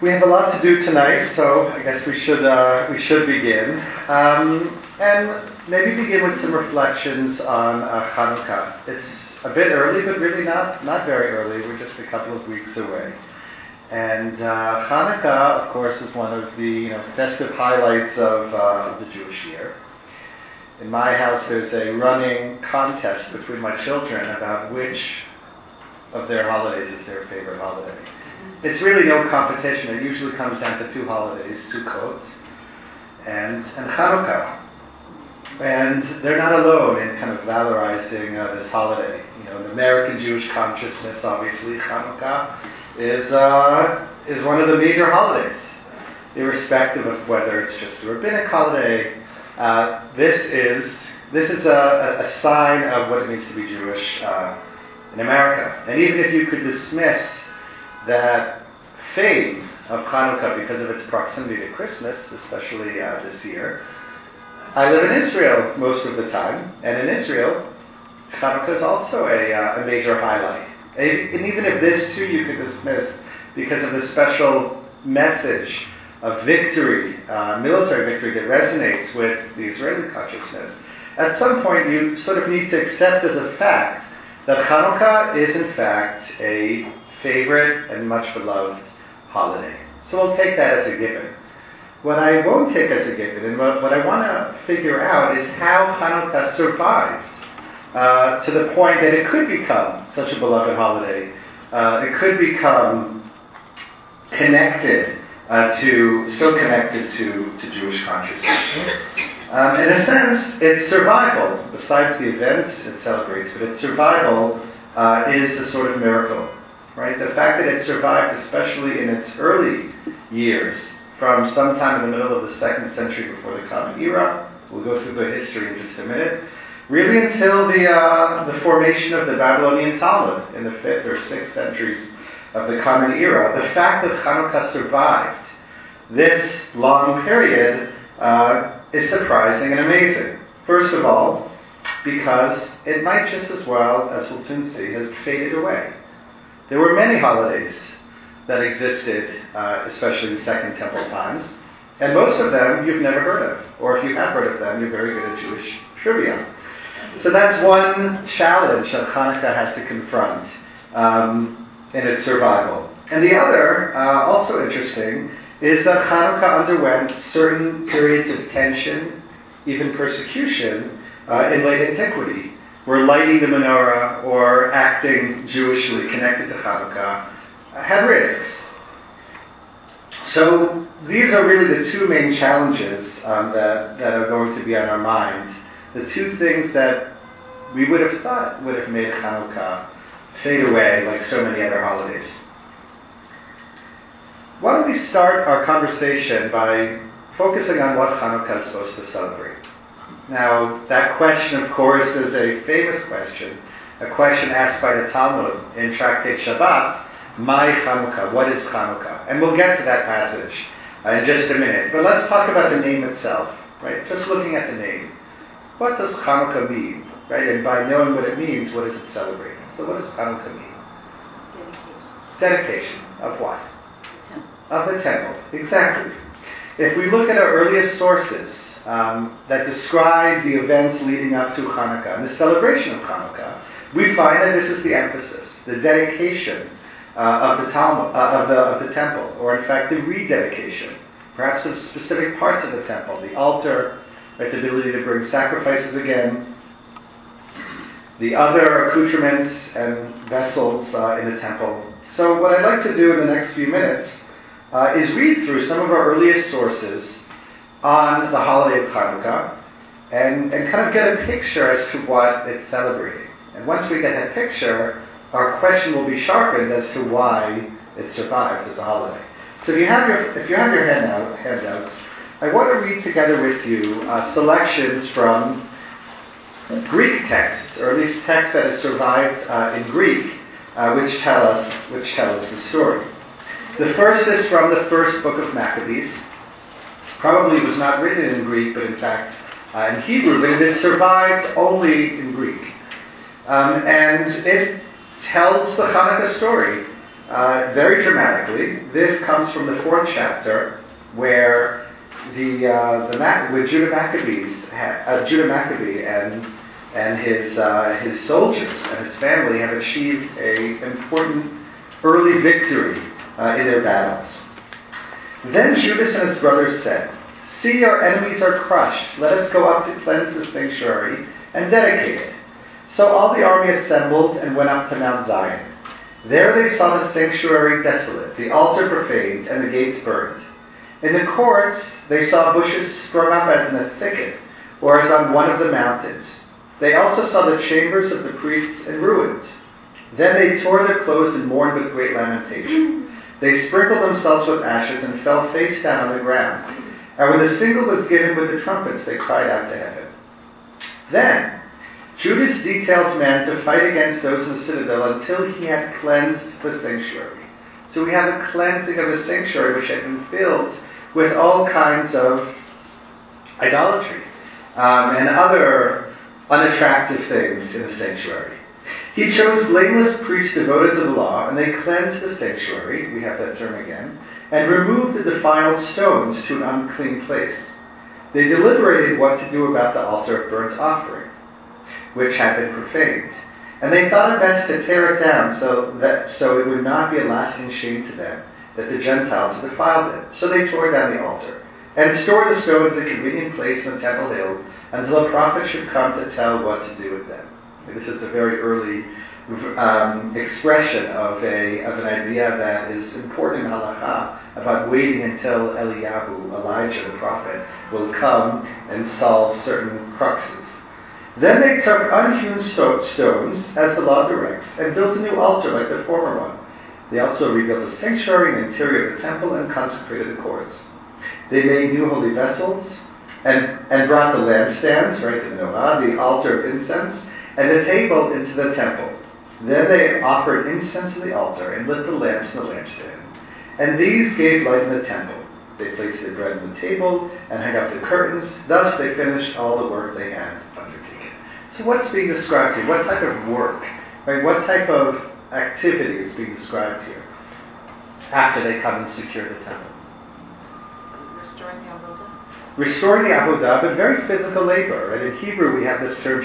We have a lot to do tonight, so I guess we should uh, we should begin, um, and maybe begin with some reflections on uh, Hanukkah. It's a bit early, but really not not very early. We're just a couple of weeks away, and uh, Hanukkah, of course, is one of the you know, festive highlights of uh, the Jewish year. In my house, there's a running contest between my children about which of their holidays is their favorite holiday it's really no competition. It usually comes down to two holidays, Sukkot and, and Hanukkah. And they're not alone in kind of valorizing uh, this holiday. You know, in American Jewish consciousness, obviously, Hanukkah is, uh, is one of the major holidays, irrespective of whether it's just a rabbinic holiday. Uh, this is, this is a, a, sign of what it means to be Jewish uh, in America. And even if you could dismiss that fame of Hanukkah because of its proximity to Christmas, especially uh, this year. I live in Israel most of the time, and in Israel, Hanukkah is also a, uh, a major highlight. And even if this too you could dismiss because of the special message of victory, uh, military victory that resonates with the Israeli consciousness, at some point you sort of need to accept as a fact that Hanukkah is in fact a favorite and much beloved holiday. So we'll take that as a given. What I won't take as a given, and what, what I want to figure out, is how Hanukkah survived uh, to the point that it could become such a beloved holiday. Uh, it could become connected uh, to, so connected to, to Jewish consciousness. Um, in a sense, its survival, besides the events it celebrates, but its survival uh, is a sort of miracle right? The fact that it survived, especially in its early years, from sometime in the middle of the second century before the Common Era, we'll go through the history in just a minute, really until the, uh, the formation of the Babylonian Talmud in the fifth or sixth centuries of the Common Era. The fact that Hanukkah survived this long period uh, is surprising and amazing. First of all, because it might just as well, as we'll soon see, has faded away. There were many holidays that existed, uh, especially in Second Temple times, and most of them you've never heard of, or if you have heard of them, you're very good at Jewish trivia. So that's one challenge that Hanukkah has to confront um, in its survival. And the other, uh, also interesting, is that Hanukkah underwent certain periods of tension, even persecution, uh, in late antiquity were lighting the menorah or acting Jewishly connected to Hanukkah had risks. So these are really the two main challenges um, that, that are going to be on our minds. The two things that we would have thought would have made Hanukkah fade away like so many other holidays. Why don't we start our conversation by focusing on what Hanukkah is supposed to celebrate? Now, that question, of course, is a famous question, a question asked by the Talmud in Tractate Shabbat, Mai Chanukah, what is Chanukah? And we'll get to that passage uh, in just a minute. But let's talk about the name itself, right? Just looking at the name. What does Chanukah mean, right? And by knowing what it means, what is it celebrating? So what does Chanukah mean? Dedication. Dedication of what? The of the temple. Exactly. If we look at our earliest sources, um, that describe the events leading up to Hanukkah and the celebration of Hanukkah, we find that this is the emphasis, the dedication uh, of the Talmud, uh, of, the, of the temple, or in fact the rededication, perhaps of specific parts of the temple, the altar, right, the ability to bring sacrifices again, the other accoutrements and vessels uh, in the temple. So what I'd like to do in the next few minutes uh, is read through some of our earliest sources on the holiday of Hanukkah and, and kind of get a picture as to what it's celebrating. And once we get that picture, our question will be sharpened as to why it survived as a holiday. So if you have your, if you have your handout, handouts, I want to read together with you uh, selections from Greek texts, or at least texts that have survived uh, in Greek, uh, which tell us which tell us the story. The first is from the first book of Maccabees, Probably was not written in Greek, but in fact uh, in Hebrew, but it has survived only in Greek. Um, and it tells the Hanukkah story uh, very dramatically. This comes from the fourth chapter, where the uh, the Mac- with Judah Maccabees, uh, Judah Maccabee and and his uh, his soldiers and his family have achieved a important early victory uh, in their battles. Then Judas and his brothers said, "See, our enemies are crushed. Let us go up to cleanse the sanctuary and dedicate it." So all the army assembled and went up to Mount Zion. There they saw the sanctuary desolate, the altar profaned, and the gates burned. In the courts they saw bushes sprung up as in a thicket, or as on one of the mountains. They also saw the chambers of the priests in ruins. Then they tore their clothes and mourned with great lamentation. They sprinkled themselves with ashes and fell face down on the ground. And when the signal was given with the trumpets, they cried out to heaven. Then Judas detailed men to fight against those in the citadel until he had cleansed the sanctuary. So we have a cleansing of the sanctuary which had been filled with all kinds of idolatry um, and other unattractive things in the sanctuary. He chose blameless priests devoted to the law, and they cleansed the sanctuary, we have that term again, and removed the defiled stones to an unclean place. They deliberated what to do about the altar of burnt offering, which had been profaned. And they thought it best to tear it down so that so it would not be a lasting shame to them that the Gentiles had defiled it. So they tore down the altar and stored the stones in a convenient place in the temple hill until a prophet should come to tell what to do with them. This is a very early um, expression of a of an idea that is important in halacha about waiting until Eliyahu, Elijah the prophet, will come and solve certain cruxes. Then they took unhewn stones, as the law directs, and built a new altar like the former one. They also rebuilt the sanctuary and interior of the temple and consecrated the courts. They made new holy vessels and, and brought the lampstands, right, the menorah, the altar of incense, and the table into the temple. Then they offered incense in the altar and lit the lamps in the lampstand. And these gave light in the temple. They placed the bread on the table and hung up the curtains. Thus they finished all the work they had undertaken. So what's being described here? What type of work? Right? What type of activity is being described here after they come and secure the temple? Restoring the avodah. Restoring the avodah, but very physical labor. Right? In Hebrew, we have this term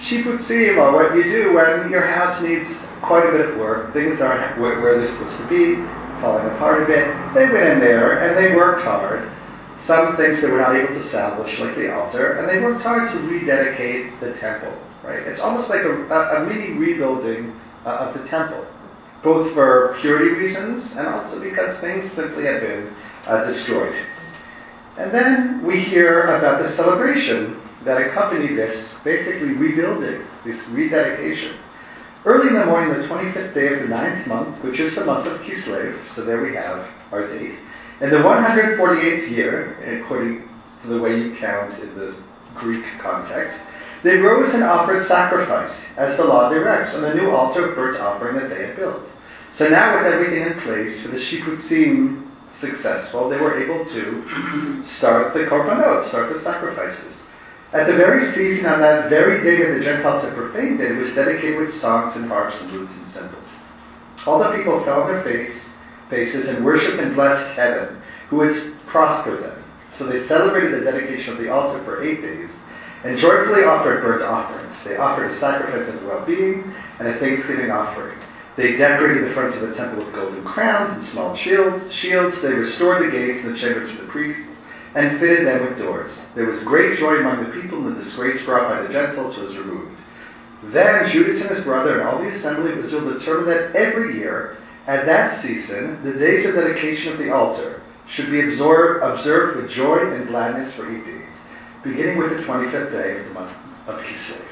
shiputzi. Shiputzi are what you do when your house needs quite a bit of work. Things aren't where, where they're supposed to be, falling apart a bit. They went in there and they worked hard. Some things they were not able to salvage, like the altar, and they worked hard to rededicate the temple. Right? It's almost like a, a, a mini rebuilding uh, of the temple, both for purity reasons and also because things simply had been uh, destroyed. And then we hear about the celebration that accompanied this, basically rebuilding, this rededication. Early in the morning, the 25th day of the ninth month, which is the month of Kislev, so there we have our date, in the 148th year, according to the way you count in the Greek context, they rose and offered sacrifice, as the law directs, on the new altar of burnt offering that they had built. So now, with everything in place for the Shikutzim successful, they were able to start the korbanot, start the sacrifices. At the very season, on that very day that the Gentiles had profaned it, it was dedicated with songs and harps and lutes and cymbals. All the people fell on their face, faces and worshipped and blessed heaven, who had prospered them. So they celebrated the dedication of the altar for eight days, and joyfully offered burnt offerings. They offered a sacrifice of well-being and a thanksgiving offering. They decorated the front of the temple with golden crowns and small shields. Shields. They restored the gates and the chambers for the priests and fitted them with doors. There was great joy among the people, and the disgrace brought by the Gentiles was removed. Then Judas and his brother and all the assembly of Israel determined that every year, at that season, the days of dedication of the altar should be observed, observed with joy and gladness for eight days, beginning with the 25th day of the month of Kislev.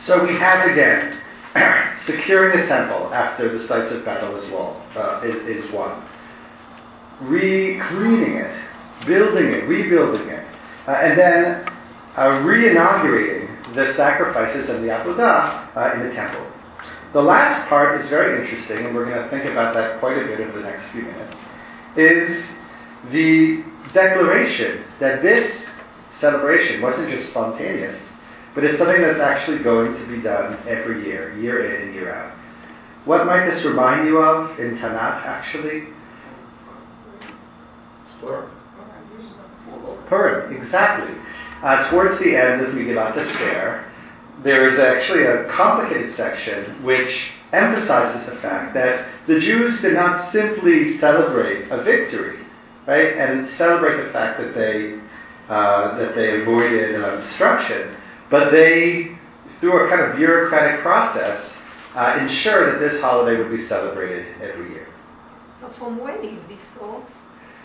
So we have again securing the temple after the sites of battle is, wall, uh, is, is won, re-cleaning it, building it, rebuilding it, uh, and then uh, re-inaugurating the sacrifices and the avodah uh, in the temple. The last part is very interesting, and we're going to think about that quite a bit over the next few minutes, is the declaration that this celebration wasn't just spontaneous, but it's something that's actually going to be done every year, year in and year out. What might this remind you of in Tanakh, actually? Purim, exactly. Uh, towards the end of Megillat Esther, there is actually a complicated section which emphasizes the fact that the Jews did not simply celebrate a victory, right, and celebrate the fact that they uh, that they avoided uh, destruction, but they, through a kind of bureaucratic process, uh, ensured that this holiday would be celebrated every year. So from when is this source?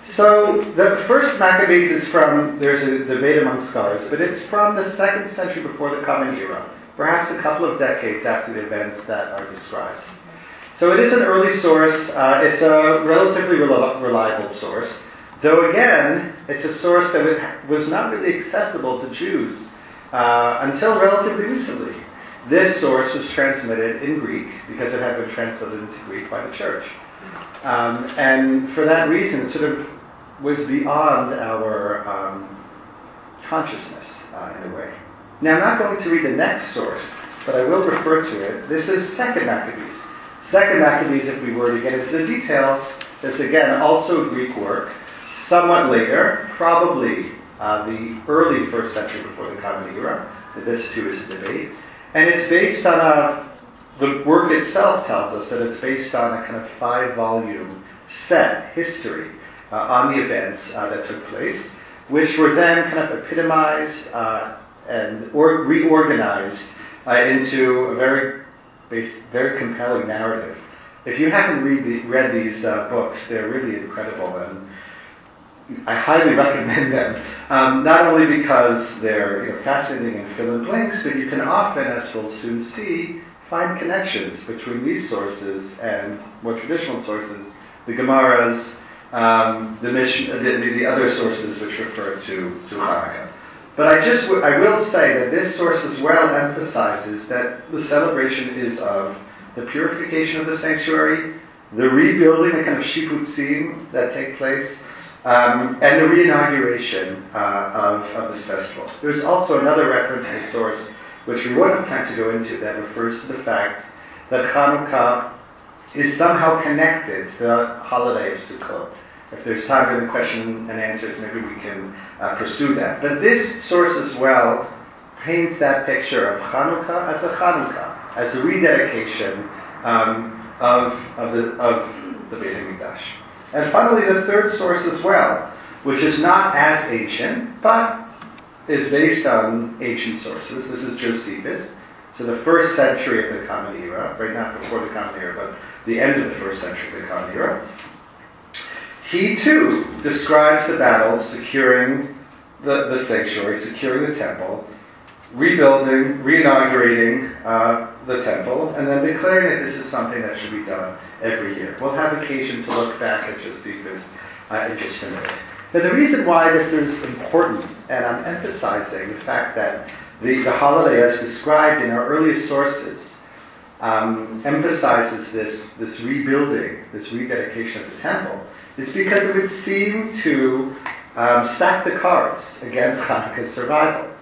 So the first Maccabees is from, there's a debate among scholars, but it's from the second century before the Common Era, perhaps a couple of decades after the events that are described. So it is an early source. Uh, it's a relatively reliable source, though again, it's a source that was not really accessible to Jews uh, until relatively recently. This source was transmitted in Greek because it had been translated into Greek by the church. Um, and for that reason, sort of was beyond our um, consciousness uh, in a way. Now, I'm not going to read the next source, but I will refer to it. This is Second Maccabees. Second Maccabees, if we were to get into the details, is again also Greek work, somewhat later, probably uh, the early first century before the Common Era. This too is a debate, and it's based on a. The work itself tells us that it's based on a kind of five-volume set history uh, on the events uh, that took place, which were then kind of epitomized uh, and or reorganized into a very, very compelling narrative. If you haven't read, the, read these books, they're really incredible and I highly recommend them. Um, not only because they're you know, fascinating and fill in blanks, but you can often, as we'll soon see, find connections between these sources and more traditional sources, the Gemaras, um, the, Mishnah, the, the, the, other sources which refer to, to Hanukkah. But I just w- I will say that this source as well emphasizes that the celebration is of the purification of the sanctuary, the rebuilding, the kind of shipputzim that take place, um, and the re-inauguration uh, of, of this festival. There's also another reference the source, which we won't have time to go into, that refers to the fact that Hanukkah is somehow connected to the holiday of Sukkot. If there's time for the question and answers, maybe we can uh, pursue that. But this source as well paints that picture of Hanukkah as a Hanukkah, as a rededication um, of, of, the, of the Beit HaMikdash. And finally, the third source as well, which is not as ancient, but is based on ancient sources. This is Josephus. So the first century of the Common Era, right not before the Common Era, but the end of the first century of the Common Era. He too describes the battles securing the, the sanctuary, securing the temple, rebuilding, reinaugurating uh, the temple, and then declaring that this is something that should be done every year. We'll have occasion to look back at Josephus uh, in just a minute. Now, the reason why this is important, and I'm emphasizing the fact that the, the holiday, as described in our earliest sources, um, emphasizes this, this rebuilding, this rededication of the temple, It's because it would seem to um, stack the cards against Hanukkah's survival.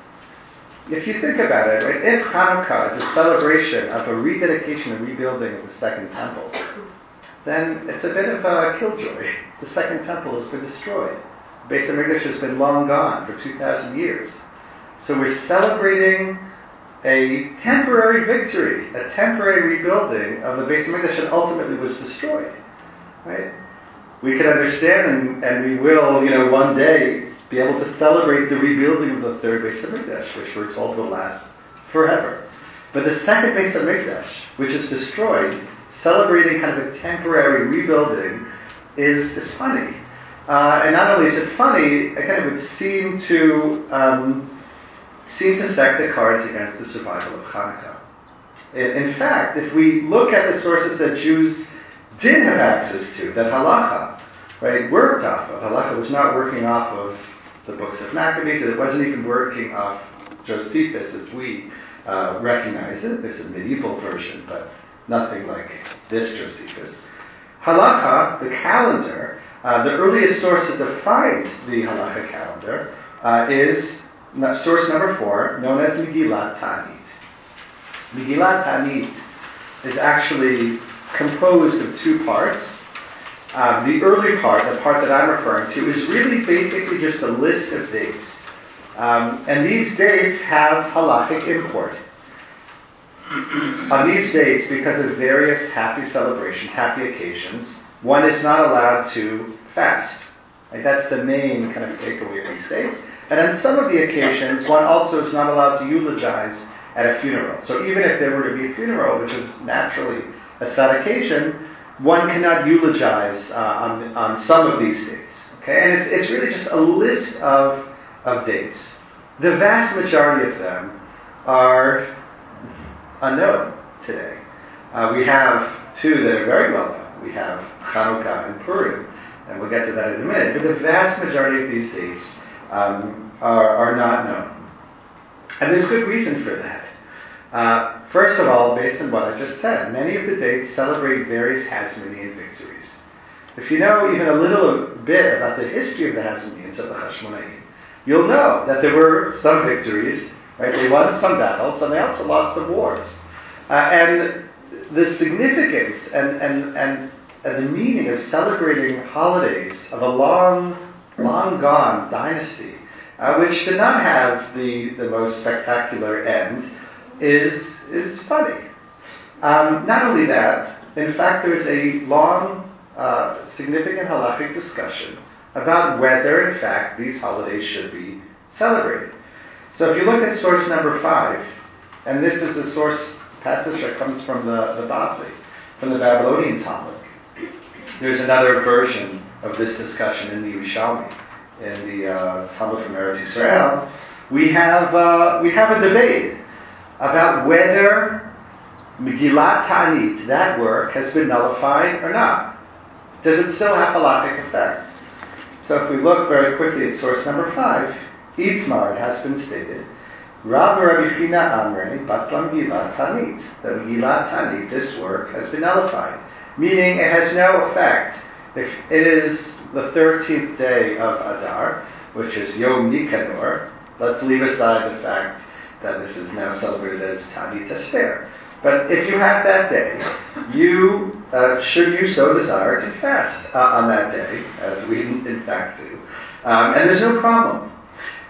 If you think about it, right, if Hanukkah is a celebration of a rededication and rebuilding of the Second Temple, then it's a bit of a killjoy. The Second Temple has been destroyed. Beis Hamikdash has been long gone for 2,000 years. So we're celebrating a temporary victory, a temporary rebuilding of the Beis Hamikdash that ultimately was destroyed. Right? We can understand, and, and we will, you know, one day be able to celebrate the rebuilding of the third Beis Hamikdash, which we're told will last forever. But the second Beis Hamikdash, which is destroyed, celebrating kind of a temporary rebuilding, is, is funny. Uh, and not only is it funny, it would seem to um, seem to set the cards against the survival of Hanukkah. In, fact, if we look at the sources that Jews did have access to, that halacha, right, worked off of, halacha was not working off of the books of Maccabees, it wasn't even working off Josephus as we uh, recognize it. There's a medieval version, but nothing like this Josephus. Halakha, the calendar, uh, the earliest source that defines the halakha calendar uh, is source number four, known as Megillat Ta'anit. Megillat Ta'anit is actually composed of two parts. Um, the early part, the part that I'm referring to, is really basically just a list of dates. Um, and these dates have halachic import. On these dates, because of various happy celebrations, happy occasions, one is not allowed to fast. Like that's the main kind of takeaway of these dates. And on some of the occasions, one also is not allowed to eulogize at a funeral. So even if there were to be a funeral, which is naturally a sad occasion, one cannot eulogize uh, on, on some of these dates. Okay, and it's, it's really just a list of, of dates. The vast majority of them are unknown today. Uh, we have two that are very well known. We have Hanukkah and Purim, and we'll get to that in a minute. But the vast majority of these dates um, are, are not known. And there's good reason for that. Uh, first of all, based on what I just said, many of the dates celebrate various Hasmonean victories. If you know even a little bit about the history of the Hasmoneans of the Hashmonaim, you'll know that there were some victories, right? They won some battles, and they also lost some wars. Uh, and the significance and, and, and, and the meaning of celebrating holidays of a long, long gone dynasty, uh, which did not have the, the most spectacular end, is, is funny. Um, not only that, in fact, there's a long, uh, significant halachic discussion about whether, in fact, these holidays should be celebrated. So if you look at source number five, and this is a source passage that comes from the, the Bavli, from the Babylonian Talmud. There's another version of this discussion in the Yerushalmi, in the uh, Talmud from Eretz Yisrael. We have, uh, we have a debate about whether Megillat Ta'anit, that work, has been nullified or not. Does it still have halachic effect? So if we look very quickly at source number five, Itmar, it has been stated, Rav Rabbi Chanina Amre, Batla Megillat Ta'anit. The Gillat Tanit, this work, has been nullified, meaning it has no effect. It is the 13th day of Adar, which is Yom Nikanor, let's leave aside the fact that this is now celebrated as Ta'anit Esther. But if you have that day, you, uh, should you so desire, can fast uh, on that day, as we in fact do. Um, and there's no problem.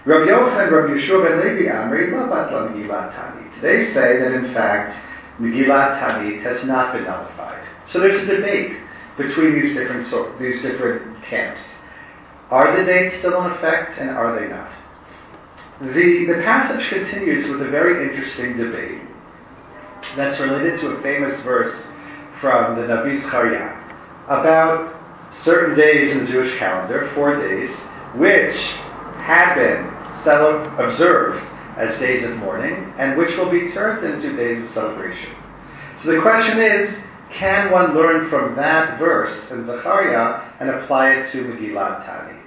Rabbi Yochanan Rabbi Yehoshua ben Levi Amri Megillat Ta'anit. They say that in fact Megillat Ta'anit has not been nullified. So there's a debate between these different these different camps. Are the dates still in effect, and are they not? The the passage continues with a very interesting debate that's related to a famous verse from the Navi Zechariah about certain days in the Jewish calendar, four days, which had been observed as days of mourning, and which will be turned into days of celebration. So the question is, can one learn from that verse in Zechariah and apply it to Megillat Ta'anit?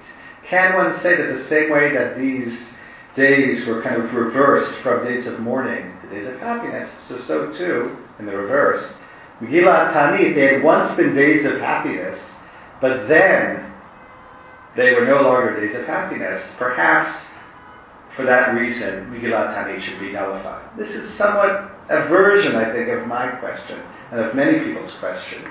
Can one say that the same way that these days were kind of reversed from days of mourning to days of happiness, so so too, in the reverse, Megillat Ta'anit, they had once been days of happiness, but then they were no longer days of happiness. Perhaps for that reason, Megillat Ta'anit should be nullified. This is somewhat a version, I think, of my question and of many people's question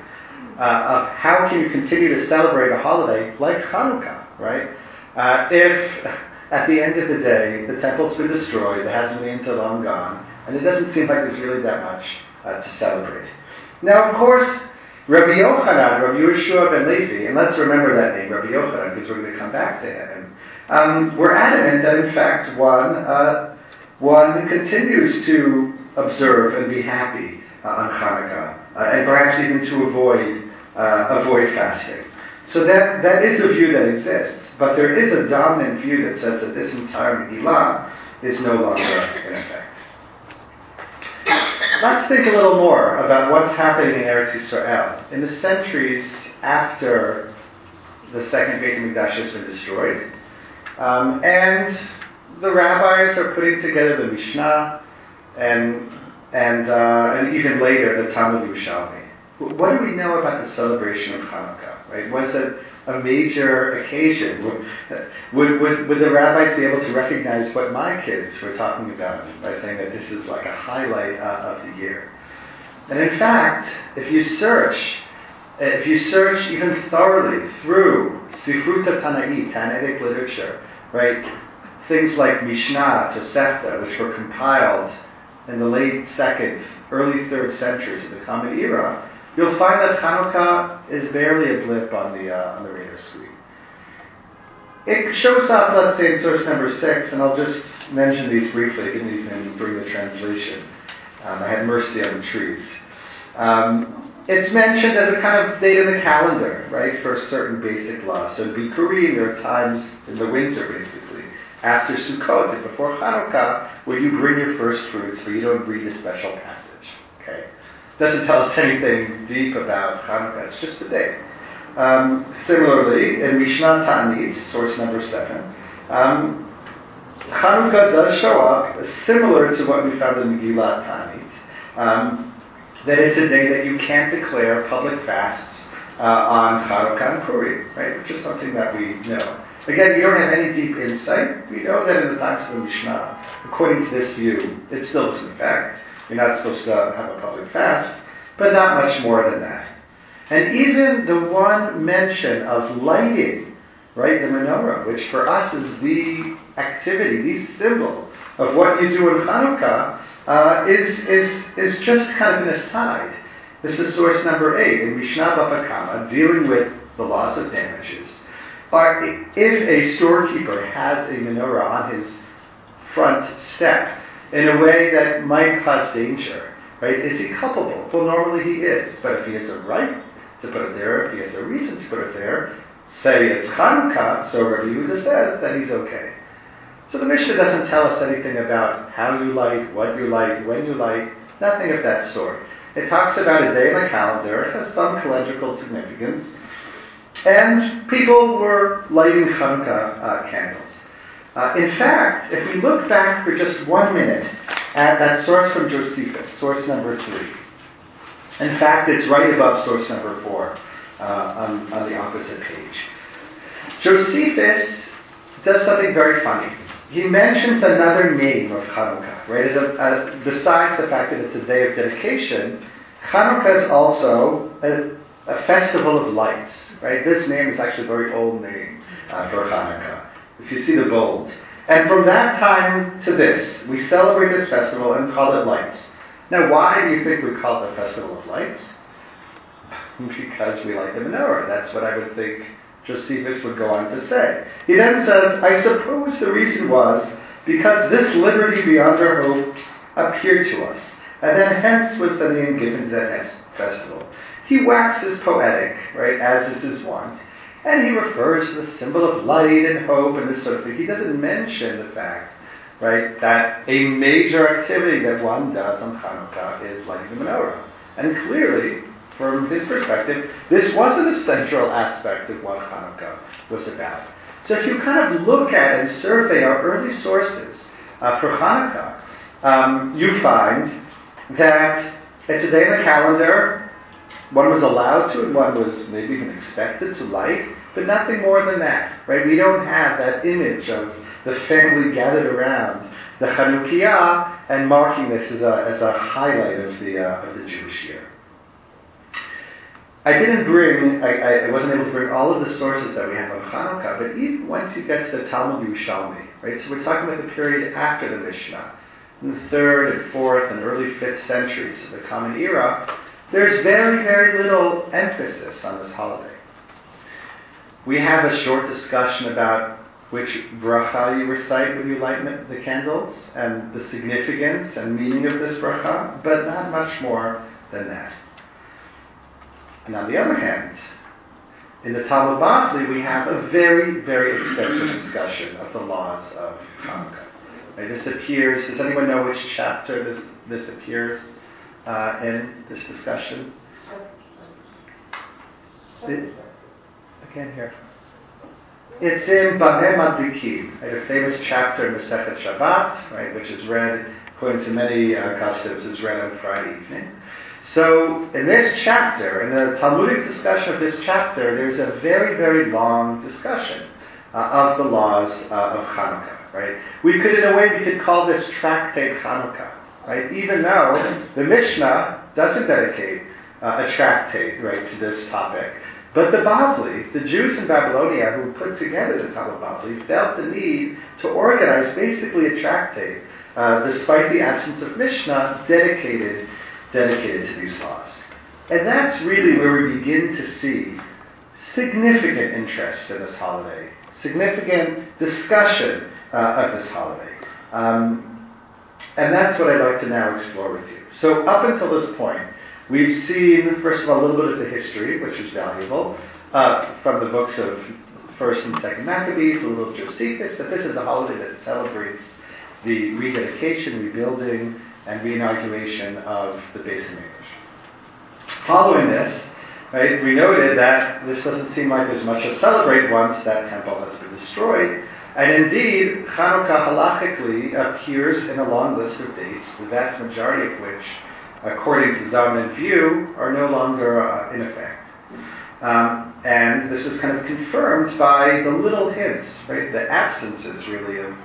uh, of how can you continue to celebrate a holiday like Hanukkah, right? Uh, if at the end of the day the temple's been destroyed, the Hasmoneans are long gone, and it doesn't seem like there's really that much uh, to celebrate. Now, of course, Rabbi Yochanan, Rabbi Yehoshua ben Levi, and let's remember that name, Rabbi Yochanan, because we're going to come back to him. Um, we're adamant that in fact one uh, one continues to observe and be happy uh, on Hanukkah, uh, and perhaps even to avoid uh, avoid fasting. So that that is a view that exists, but there is a dominant view that says that this entire Megillah is no longer in effect. Let's think a little more about what's happening in Eretz Yisrael. In the centuries after the second Beit HaMikdash has been destroyed, um, and the rabbis are putting together the Mishnah and, and, uh, and even later the Talmud Yerushalmi. What do we know about the celebration of Hanukkah? Right? Was it a major occasion? Would, would, would the rabbis be able to recognize what my kids were talking about by saying that this is like a highlight uh, of the year? And in fact, if you search, if you search even thoroughly through Sifruta Tanai, Tannaitic literature, right, things like Mishnah, Tosefta, which were compiled in the late second, early third centuries of the Common Era, you'll find that Hanukkah is barely a blip on the uh, on the radar screen. It shows up, let's say, in source number six, and I'll just mention these briefly. Give me can bring the translation. Um, I had mercy on the trees. Um, it's mentioned as a kind of date in the calendar, right, for a certain basic law. So Bikurim, there are times in the winter, basically, after Sukkot and before Hanukkah, where you bring your first fruits, but you don't read a special passage. Okay, doesn't tell us anything deep about Hanukkah. It's just a day. Um, similarly, in Mishnah Ta'anit, source number seven, um, Hanukkah does show up similar to what we found in Megillah Ta'anit. Um, that it's a day that you can't declare public fasts uh, on Hanukkah and Purim, right? Which is something that we know. Again, we don't have any deep insight. We know that in the times of the Mishnah, according to this view, it still is in fact. You're not supposed to have a public fast, but not much more than that. And even the one mention of lighting, right, the menorah, which for us is the activity, the symbol of what you do in Hanukkah, uh, is, is, is just kind of an aside. This is source number eight in Mishnah Bava dealing with the laws of damages. Or if a storekeeper has a menorah on his front step in a way that might cause danger, right? Is he culpable? Well, normally he is. But if he has a right to put it there, if he has a reason to put it there, say it's Hanukkah, so Rabbi Yehuda says, that he's okay. So the Mishnah doesn't tell us anything about how you light, what you light, when you light, nothing of that sort. It talks about a day in the calendar, it has some calendrical significance, and people were lighting Hanukkah uh, candles. Uh, in fact, if we look back for just one minute at that source from Josephus, source number three, in fact, it's right above source number four uh, on, on the opposite page. Josephus does something very funny he mentions another name of Hanukkah, right? As a, as, besides the fact that it's a day of dedication, Hanukkah is also a, a, festival of lights, right? This name is actually a very old name uh, for Hanukkah. If you see the bold. And from that time to this, we celebrate this festival and call it lights. Now, why do you think we call it the Festival of Lights? because we light the menorah. That's what I would think Josephus would go on to say. He then says, I suppose the reason was because this liberty beyond our hopes appeared to us, and then hence was the name given to this festival. He waxes poetic, right, as is his wont, and he refers to the symbol of light and hope and this sort of thing. He doesn't mention the fact, right, that a major activity that one does on Hanukkah is lighting the menorah. And clearly, from his perspective, this wasn't a central aspect of what Hanukkah was about. So if you kind of look at and survey our early sources uh, for Hanukkah, um, you find that it's a day in the calendar. One was allowed to, and one was maybe even expected to light, but nothing more than that, right? We don't have that image of the family gathered around the Chanukiah and marking this as a, as a highlight of the, uh, of the Jewish year. I didn't bring, I, I, wasn't able to bring all of the sources that we have on Hanukkah, but even once you get to the Talmud Yerushalmi, right? So we're talking about the period after the Mishnah, in the third and fourth and early fifth centuries of the Common Era, there's very, very little emphasis on this holiday. We have a short discussion about which bracha you recite when you light the candles and the significance and meaning of this bracha, but not much more than that. And on the other hand, in the Talmud Bavli, we have a very, very extensive discussion of the laws of Hanukkah. Right, this appears, does anyone know which chapter this, this appears uh, in this discussion? It, I can't hear. It's in Bameh Madlikim, right, a famous chapter in Masechet Shabbat, right, which is read, according to many uh, customs, is read on Friday evening. So, in this chapter, in the Talmudic discussion of this chapter, there's a very, very long discussion uh, of the laws uh, of Hanukkah, right? We could, in a way, we could call this tractate Hanukkah, right? Even though the Mishnah doesn't dedicate uh, a tractate, right, to this topic. But the Bavli, the Jews in Babylonia who put together the Talmud Bavli, felt the need to organize basically a tractate, uh, despite the absence of Mishnah, dedicated, dedicated to these laws. And that's really where we begin to see significant interest in this holiday, significant discussion uh, of this holiday. Um, and that's what I'd like to now explore with you. So, up until this point, we've seen, first of all, a little bit of the history, which is valuable, uh, from the books of First and Second Maccabees, a little Josephus, that this is a holiday that celebrates the rededication, rebuilding, and reinauguration of the Beis Hamikdash. Following this, right, we noted that this doesn't seem like there's much to celebrate once that temple has been destroyed. And indeed, Hanukkah halachically appears in a long list of dates, the vast majority of which, according to the dominant view, are no longer uh, in effect. Um, and this is kind of confirmed by the little hints, right, the absences really of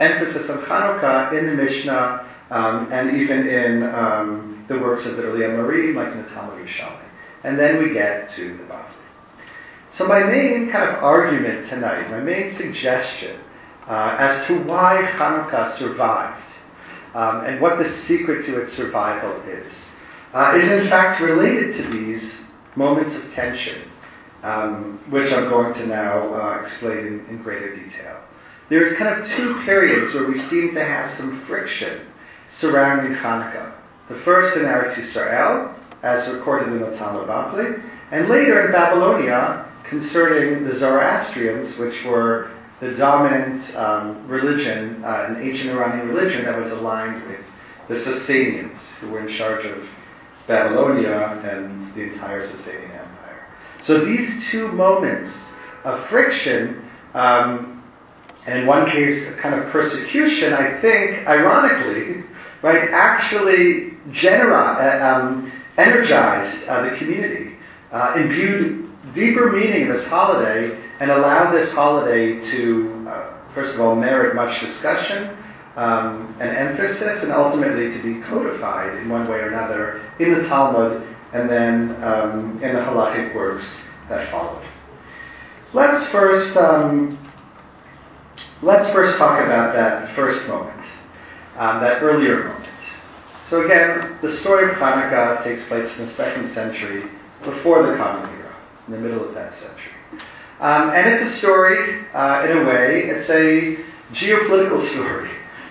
emphasis on Hanukkah in the Mishnah um, and even in um, the works of the Amoraim, like in the. And then we get to the Bavli. So my main kind of argument tonight, my main suggestion uh, as to why Hanukkah survived um, and what the secret to its survival is, uh, is in fact related to these moments of tension, um, which I'm going to now uh, explain in, in greater detail. There's kind of two periods where we seem to have some friction surrounding Hanukkah. The first in Eretz Yisrael, as recorded in the Talmud Bavli, and later in Babylonia, concerning the Zoroastrians, which were the dominant um, religion, uh, an ancient Iranian religion that was aligned with the Sasanians, who were in charge of Babylonia and the entire Sasanian Empire. So these two moments of friction, um, and in one case, a kind of persecution, I think, ironically, right, actually genera- uh, um, energized uh, the community, uh, imbued deeper meaning in this holiday and allow this holiday to, uh, first of all, merit much discussion um, and emphasis, and ultimately to be codified in one way or another in the Talmud and then um, in the halachic works that followed. Let's first um, let's first talk about that first moment, um, that earlier moment. So again, the story of Hanukkah takes place in the second century before the Common Era, in the middle of that century. Um, and it's a story, uh, in a way, it's a geopolitical story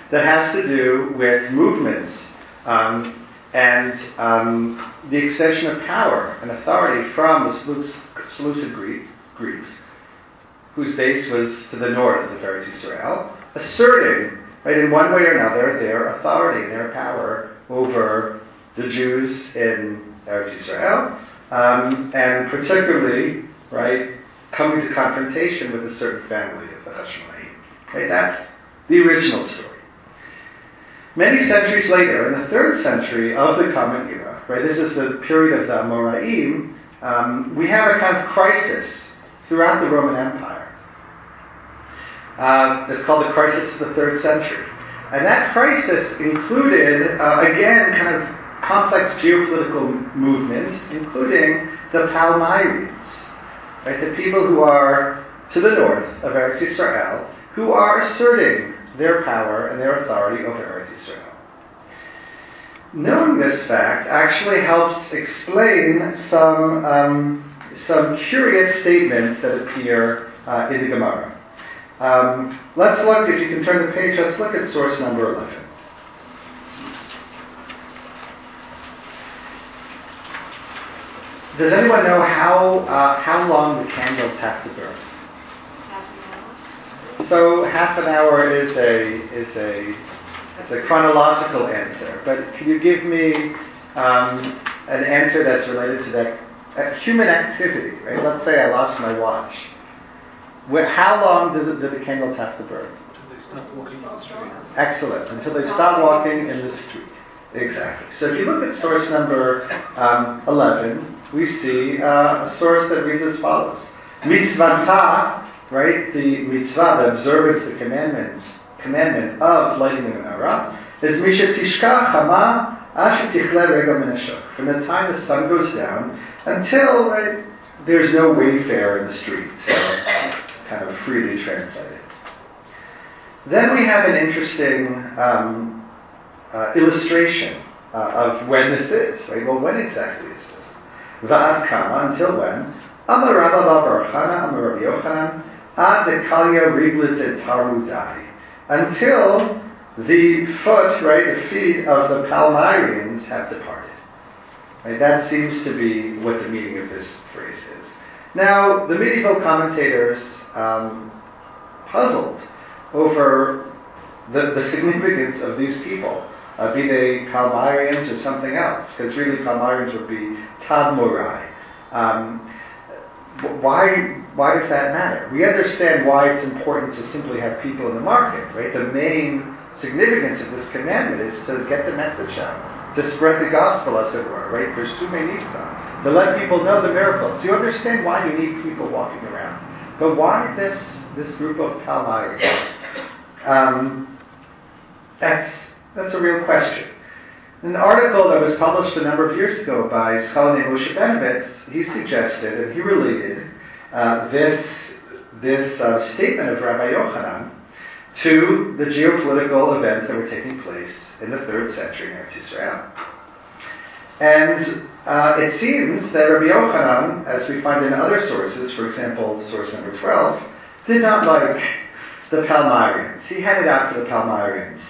that has to do with movements um, and um, the extension of power and authority from the Seleucid Greeks, whose base was to the north of Eretz Israel, asserting, right, in one way or another, their authority and their power over the Jews in Eretz Israel, um, and particularly, right, coming to confrontation with a certain family of the Hashmonaim. Right? That's the original story. Many centuries later, in the third century of the Common Era, right, this is the period of the Amoraim, um, we have a kind of crisis throughout the Roman Empire. Uh, it's called the crisis of the third century. And that crisis included, uh, again, kind of complex geopolitical movements, including the Palmyrenes, right? The people who are to the north of Eretz Israel, who are asserting their power and their authority over Eretz Israel. Knowing this fact actually helps explain some, um, some curious statements that appear uh, in the Gemara. Um, let's look, if you can turn the page, let's look at source number 11. Does anyone know how, uh, how long the candles have to burn? So half an hour is a, is a, is a chronological answer, but can you give me um, an answer that's related to that uh, human activity, right? Let's say I lost my watch. Where, how long does it, do the candles have to burn? Until they stop walking in the street. Excellent. Until they stop walking in the street. Exactly. So if you look at source number um, 11, we see uh, a source that reads as follows. Mitzvah, right? The mitzvah, the observance, the commandments, commandment of lighting the menorah is Misha Tishka Chama From the time the sun goes down until right, there's no wayfarer in the street. So kind of freely translated. Then we have an interesting um, uh, illustration uh, of when this is. Right? Well, when exactly is this? Va'ad kama, until when? Amar Rabba Bar Chana, Amar Rabbi Yochanan, ad dekalia riblit tarudai. Until the foot, right, the feet of the Palmyrians have departed. Right? That seems to be what the meaning of this phrase is. Now, the medieval commentators um, puzzled over the, the significance of these people, uh, be they Palmyrians or something else, because really Palmyrians would be Tadmurai. Um, why, why does that matter? We understand why it's important to simply have people in the market, right? The main significance of this commandment is to get the message out, to spread the gospel, as it were, right? There's too many to let people know the miracles. You understand why you need people walking around. But why this, this group of Palmyrians? Um, that's, that's a real question. An article that was published a number of years ago by a scholar named Moshe Benovitz, he suggested and he related uh, this, this uh, statement of Rabbi Yochanan to the geopolitical events that were taking place in the third century in Eretz Israel. And uh, it seems that Rabbi Yochanan, as we find in other sources, for example, source number 12, did not like the Palmyrians. He out for the Palmyrians.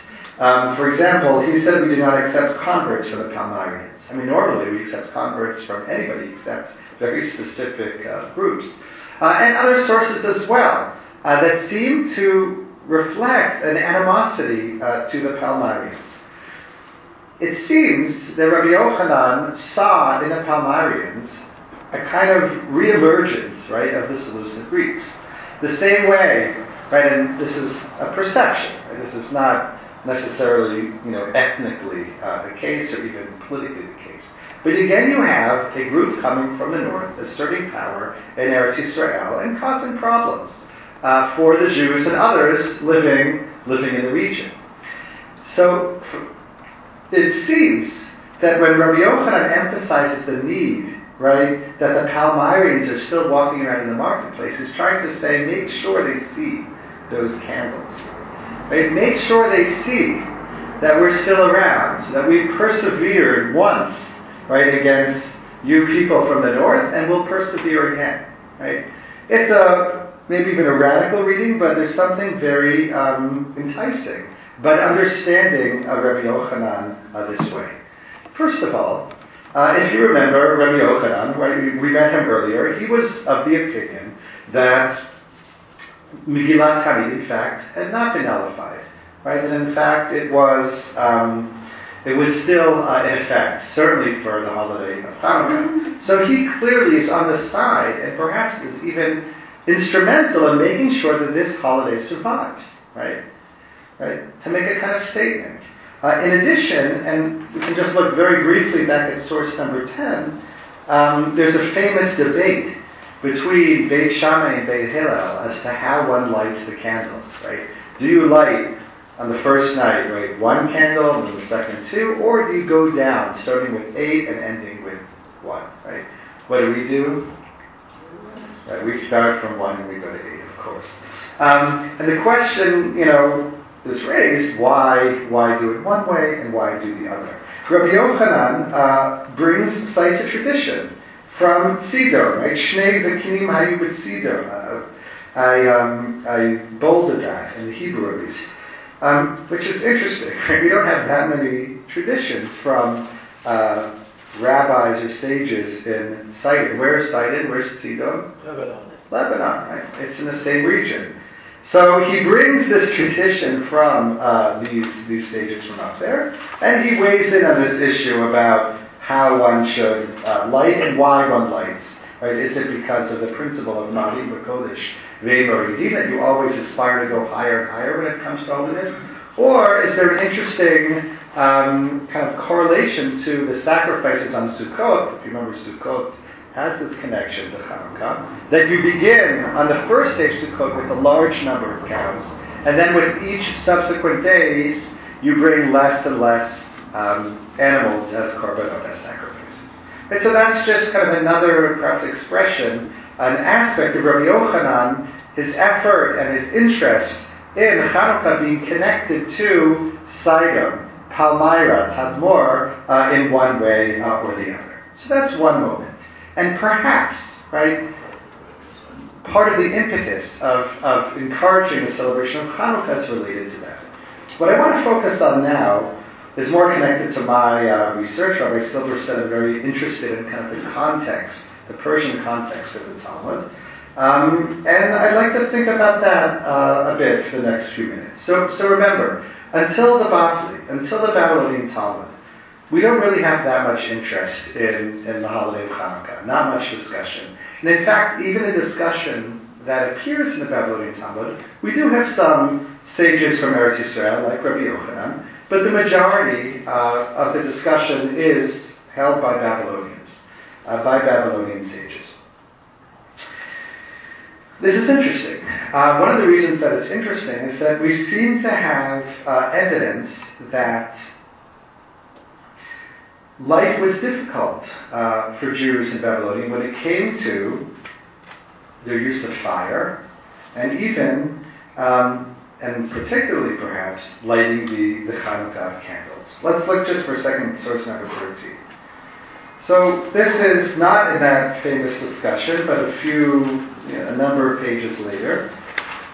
Um, for example, he said we do not accept converts from the Palmyrians. I mean, normally we accept converts from anybody except very specific uh, groups. Uh, and other sources as well uh, that seem to reflect an animosity uh, to the Palmyrians. It seems that Rabbi Yochanan saw in the Palmyrians a kind of reemergence, right, of the Seleucid Greeks. The same way, right, and this is a perception, right, this is not necessarily, you know, ethnically uh, the case or even politically the case. But again, you have a group coming from the north asserting power in Eretz Israel and causing problems uh, for the Jews and others living living in the region. So it seems that when Rabbi Yochanan emphasizes the need, right, that the Palmyrians are still walking around in the marketplace, he's trying to say, make sure they see those candles. Right? Make sure they see that we're still around, so that we persevered once, right, against you people from the north, and we'll persevere again. Right? It's a maybe even a radical reading, but there's something very um, enticing. But understanding uh, Rabbi Yochanan uh, this way. First of all, uh, if you remember Rabbi Yochanan, right, we, we met him earlier, he was of the opinion that Megillat Ta'anit, in fact, had not been nullified. Right? And in fact, it was um, it was still uh, in effect, certainly for the holiday of Hanukkah. So he clearly is on the side, and perhaps is even instrumental in making sure that this holiday survives. Right? Right? To make a kind of statement. Uh, in addition, and we can just look very briefly back at source number 10, um, there's a famous debate between Beit Shammai and Beit Hillel as to how one lights the candles, right? Do you light on the first night, right, one candle and then the second two, or do you go down, starting with eight and ending with one, right? What do we do? Right, we start from one and we go to eight, of course. Um, and the question, you know, is raised: Why, why do it one way and why do the other? Rabbi Yochanan uh, brings cites a tradition from Sidon, right? Shnei Zakinim Hayu. Uh, I, um, I bolded that in the Hebrew at least, um, which is interesting. Right? We don't have that many traditions from uh, rabbis or sages in Sidon. Where is Sidon? Where's Sidon? Lebanon. Lebanon, right? It's in the same region. So he brings this tradition from uh, these these sages from up there, and he weighs in on this issue about how one should uh, light and why one lights. Right? Is it because of the principle of Mari Bakodesh Ve'Moridin that you always aspire to go higher and higher when it comes to holiness? Or is there an interesting um, kind of correlation to the sacrifices on Sukkot? If you remember, Sukkot has this connection to Hanukkah. That you begin on the first day of Sukkot with a large number of cows, and then with each subsequent days, you bring less and less um, animals as korbanot, as sacrifices. And so that's just kind of another, perhaps, expression, an aspect of Rabbi Yochanan, his effort and his interest in Hanukkah being connected to Sidon, Palmyra, Tadmor, uh, in one way uh, or the other. So that's one moment. And perhaps, right, part of the impetus of, of encouraging the celebration of Hanukkah is related to that. What I want to focus on now is more connected to my uh, research. Rabbi Silver said I'm very interested in kind of the context, the Persian context of the Talmud. Um, and I'd like to think about that uh, a bit for the next few minutes. So, so remember, until the Bavli, until the Babylonian Talmud, we don't really have that much interest in, in the holiday of Hanukkah, not much discussion. And in fact, even the discussion that appears in the Babylonian Talmud, we do have some sages from Eretz Israel, like Rabbi Yochanan, but the majority uh, of the discussion is held by Babylonians, uh, by Babylonian sages. This is interesting. Uh, one of the reasons that it's interesting is that we seem to have uh, evidence that life was difficult uh, for Jews in Babylonia when it came to their use of fire and even, um, and particularly perhaps, lighting the, the Hanukkah candles. Let's look just for a second at source number 13. So this is not in that famous discussion, but a few you know, a number of pages later.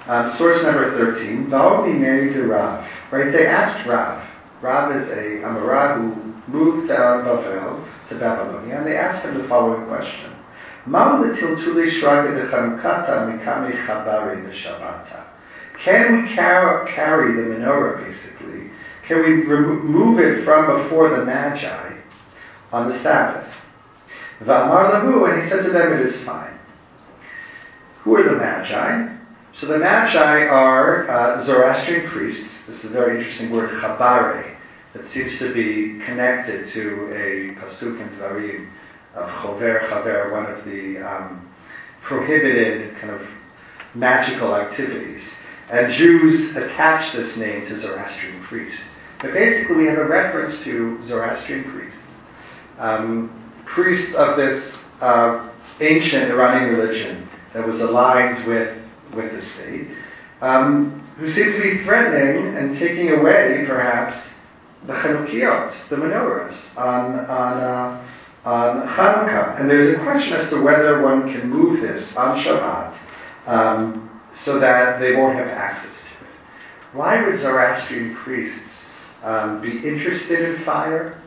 Um, source number 13, Baomi married to Rav. Right? They asked Rav. Rav is a Amora who moved to Babel, to Babylonia, and they asked him the following question. Can we car- carry the menorah, basically? Can we remove it from before the Magi on the Sabbath? And he said to them, it is fine. Who are the Magi? So the Magi are uh, Zoroastrian priests. This is a very interesting word, chabare, that seems to be connected to a pasuk in Dvarim of chover chaver, one of the um, prohibited kind of magical activities. And Jews attach this name to Zoroastrian priests. But basically, we have a reference to Zoroastrian priests, um, priests of this uh, ancient Iranian religion that was aligned with, with the state, um, who seem to be threatening and taking away, perhaps, the Chanukiot, the menorahs, on, on, uh, on Hanukkah. And there's a question as to whether one can move this on Shabbat um, so that they won't have access to it. Why would Zoroastrian priests um, be interested in fire?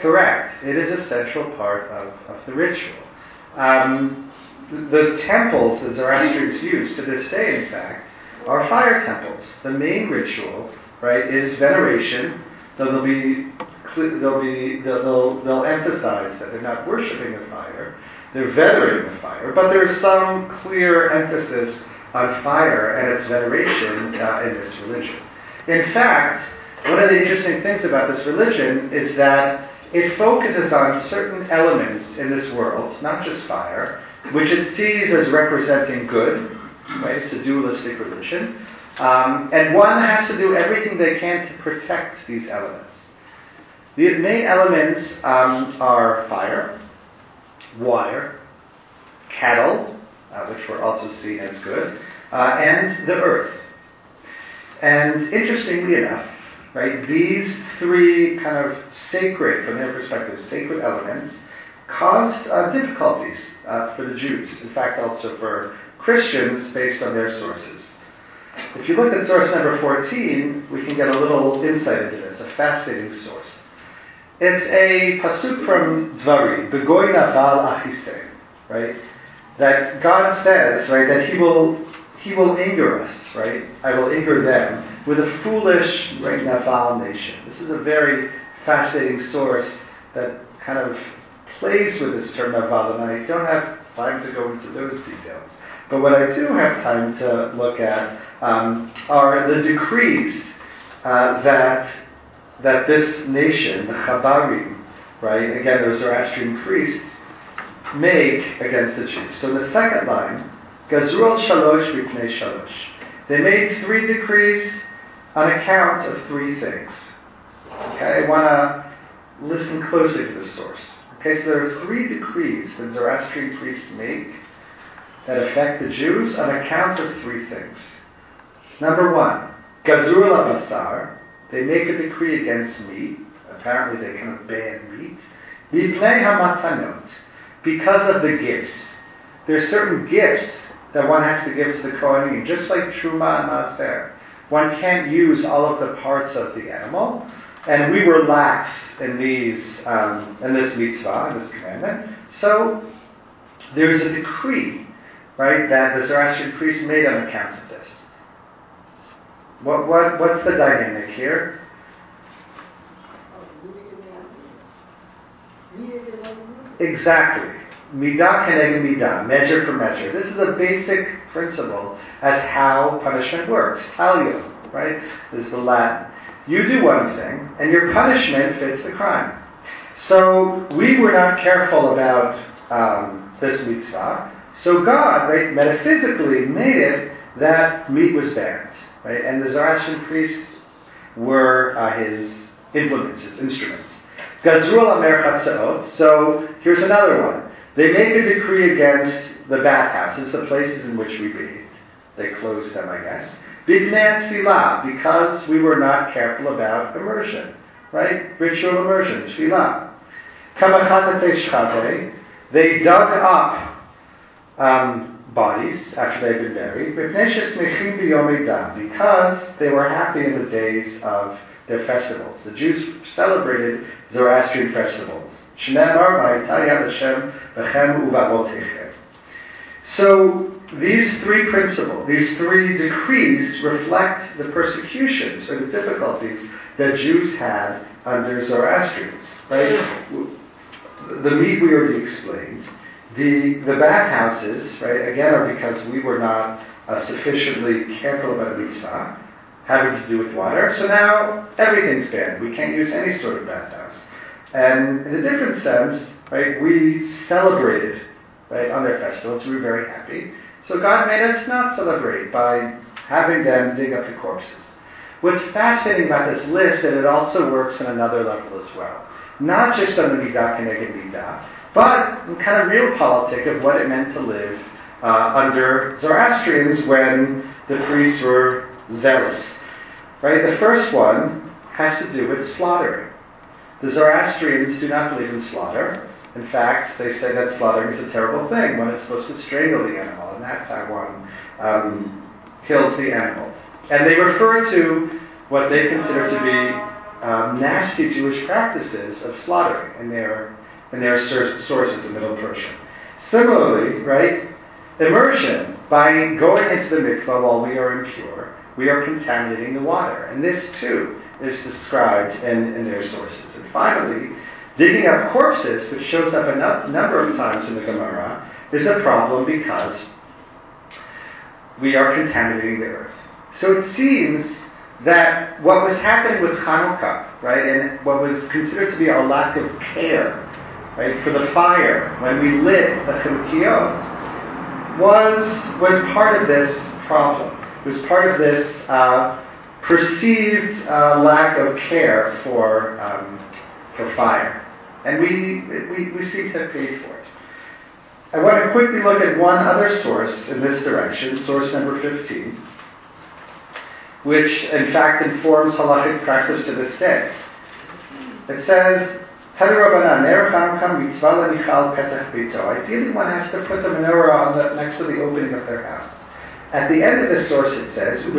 Correct. It is a central part of, of the ritual. Um, the temples that Zoroastrians use to this day, in fact, are fire temples. The main ritual, right, is veneration. Though they'll be, they'll be, they'll, they'll emphasize that they're not worshiping the fire, they're venerating the fire. But there's some clear emphasis on fire and its veneration uh, in this religion. In fact, one of the interesting things about this religion is that it focuses on certain elements in this world, not just fire, which it sees as representing good. Right? It's a dualistic religion. Um, and one has to do everything they can to protect these elements. The main elements um, are fire, water, cattle, uh, which were also seen as good, uh, and the earth. And interestingly enough, Right? These three kind of sacred, from their perspective, sacred elements caused uh, difficulties uh, for the Jews. In fact, also for Christians based on their sources. If you look at source number 14, we can get a little insight into this, a fascinating source. It's a pasuk from Dvari, Begoy Naval Achise, right? That God says, right, that He will He will anger us, right? I will anger them with a foolish right, Naval nation. This is a very fascinating source that kind of plays with this term Naval, and I don't have time to go into those details. But what I do have time to look at um, are the decrees uh, that that this nation, the Chabarim, right, again, those Zoroastrian priests, make against the Jews. So in the second line, Gazruel Shalosh Mipnei Shalosh. They made three decrees on account of three things. Okay, I want to listen closely to the source. Okay, so there are three decrees that Zoroastrian priests make that affect the Jews on account of three things. Number one, Gazur Basar, they make a decree against meat. Apparently they of ban meat. Mipnei Hamatanot, because of the gifts. There are certain gifts that one has to give to the Kohanim, just like Truma and Ma'aser. One can't use all of the parts of the animal, and we were lax in these, um, in this mitzvah, in this commandment. So there's a decree, right, that the Zoroastrian priests made on account. What, what, what's the dynamic here? Exactly. Midah keneged midah, measure for measure. This is a basic principle as how punishment works. Talio, right, This is the Latin. You do one thing, and your punishment fits the crime. So we were not careful about um, this mitzvah. So God, right, metaphysically made it that meat was banned, right, and the Zoroastrian priests were uh, his implements, his instruments. Gazrul Amer So here's another one. They make a decree against the bathhouses, the places in which we bathed. They closed them, I guess. Bidnan Tevilah, because we were not careful about immersion, right? Ritual immersion, Tevilah. Shchave, they dug up um, bodies after they'd been buried, because they were happy in the days of their festivals. The Jews celebrated Zoroastrian festivals. So these three principles, these three decrees reflect the persecutions or the difficulties that Jews had under Zoroastrians. Right? The meat we already explained. The the bathhouses, right, again are because we were not uh, sufficiently careful about mitzvah, having to do with water. So now everything's banned. We can't use any sort of bathhouse. And in a different sense, right, we celebrated right on their festivals. We were very happy. So God made us not celebrate by having them dig up the corpses. What's fascinating about this list is that it also works on another level as well. Not just on the midah keneged midah, but kind of real politic of what it meant to live uh, under Zoroastrians when the priests were zealous. Right? The first one has to do with slaughtering. The Zoroastrians do not believe in slaughter. In fact, they say that slaughtering is a terrible thing. One is supposed to strangle the animal, and that's how one um, kills the animal. And they refer to what they consider to be um, nasty Jewish practices of slaughtering in their in their sources in Middle Persian. Similarly, right, immersion by going into the mikvah while we are impure, we are contaminating the water, and this too is described in, in their sources. And finally, Digging up corpses, which shows up a no- number of times in the Gemara, is a problem because we are contaminating the earth. So it seems that what was happening with Hanukkah, right, and what was considered to be our lack of care, right, for the fire when we lit the Chanukiot, was was part of this problem. It was part of this uh, perceived uh, lack of care for um, for fire. And we, we, we seem to have paid for it. I want to quickly look at one other source in this direction, source number 15, which in fact informs halachic practice to this day. It says, Ideally, one has to put the menorah on the, next to the opening of their house. At the end of the source, it says, In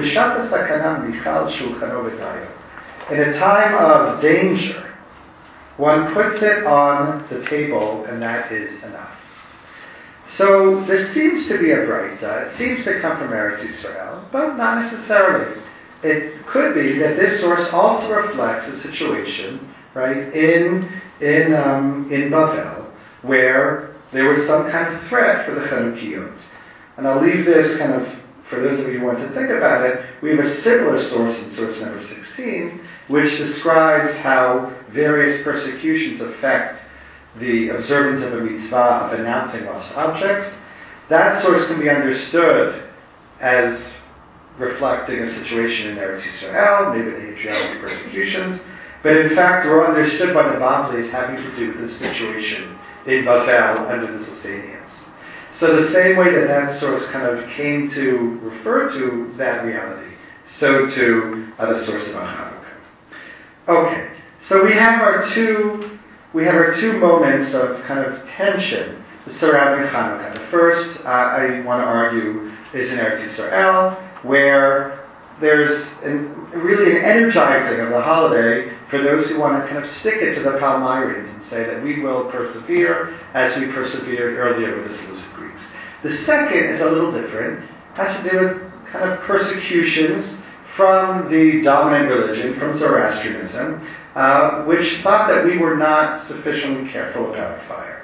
a time of danger, one puts it on the table, and that is enough. So this seems to be a bright. Uh, it seems to come from Eretz Israel, but not necessarily. It could be that this source also reflects a situation, right, in in um, in Bavel, where there was some kind of threat for the Chanukiot. And I'll leave this kind of for those of you who want to think about it. We have a similar source in source number 16, which describes how various persecutions affect the observance of a mitzvah of announcing lost objects. That source can be understood as reflecting a situation in Eretz Israel, maybe the Hadrianic persecutions, but in fact were understood by the as having to do with the situation in Babel under the Sasanians. So the same way that that source kind of came to refer to that reality, so too uh, the source of Hanukkah. Okay, so we have our two we have our two moments of kind of tension surrounding Hanukkah. The first, uh, I want to argue, is in Eretz Yisrael, where there's an, really an energizing of the holiday for those who want to kind of stick it to the Palmyreans and say that we will persevere as we persevered earlier with the Seleucid Greeks. The second is a little different. Has to do with kind of persecutions from the dominant religion, from Zoroastrianism, uh, which thought that we were not sufficiently careful about fire.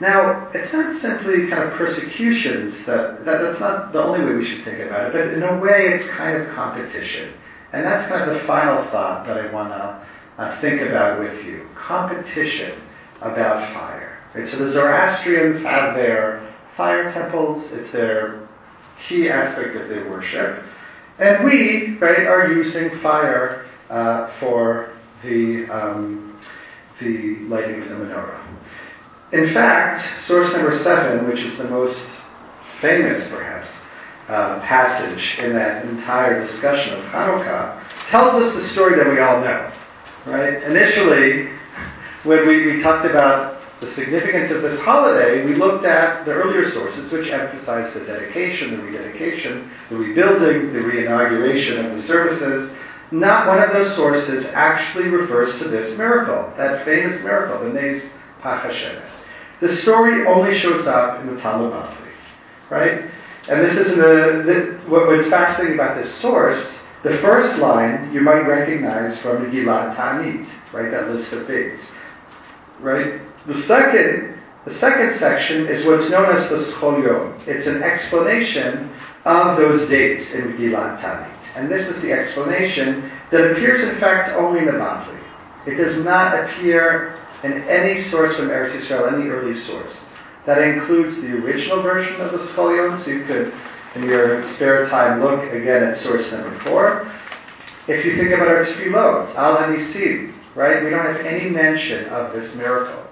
Now, it's not simply kind of persecutions that, that that's not the only way we should think about it, but in a way it's kind of competition. And that's kind of the final thought that I want to uh, think about with you. Competition about fire. Right? So the Zoroastrians have their fire temples, it's their key aspect of their worship. And we, right, are using fire uh, for the, um, the lighting of the menorah. In fact, source number seven, which is the most famous, perhaps, uh, passage in that entire discussion of Hanukkah, tells us the story that we all know. Right? Initially, when we, we talked about the significance of this holiday, we looked at the earlier sources which emphasized the dedication, the rededication, the rebuilding, the reinauguration of the services. Not one of those sources actually refers to this miracle, that famous miracle, the Nes Pachashemes. The story only shows up in the Talmud Bavli, right? And this is the, the what, what's fascinating about this source. The first line you might recognize from the Megillat Ta'anit, right? That list of things, right? The second, the second section is what's known as the Schol It's an explanation of those dates in Megillat Ta'anit. And this is the explanation that appears, in fact, only in the Bavli. It does not appear in any source from Eretz Yisrael, any early source. That includes the original version of the Scholion, so you could, in your spare time, look again at source number four. If you think about our tefillot, al hanisim, right? We don't have any mention of this miracle,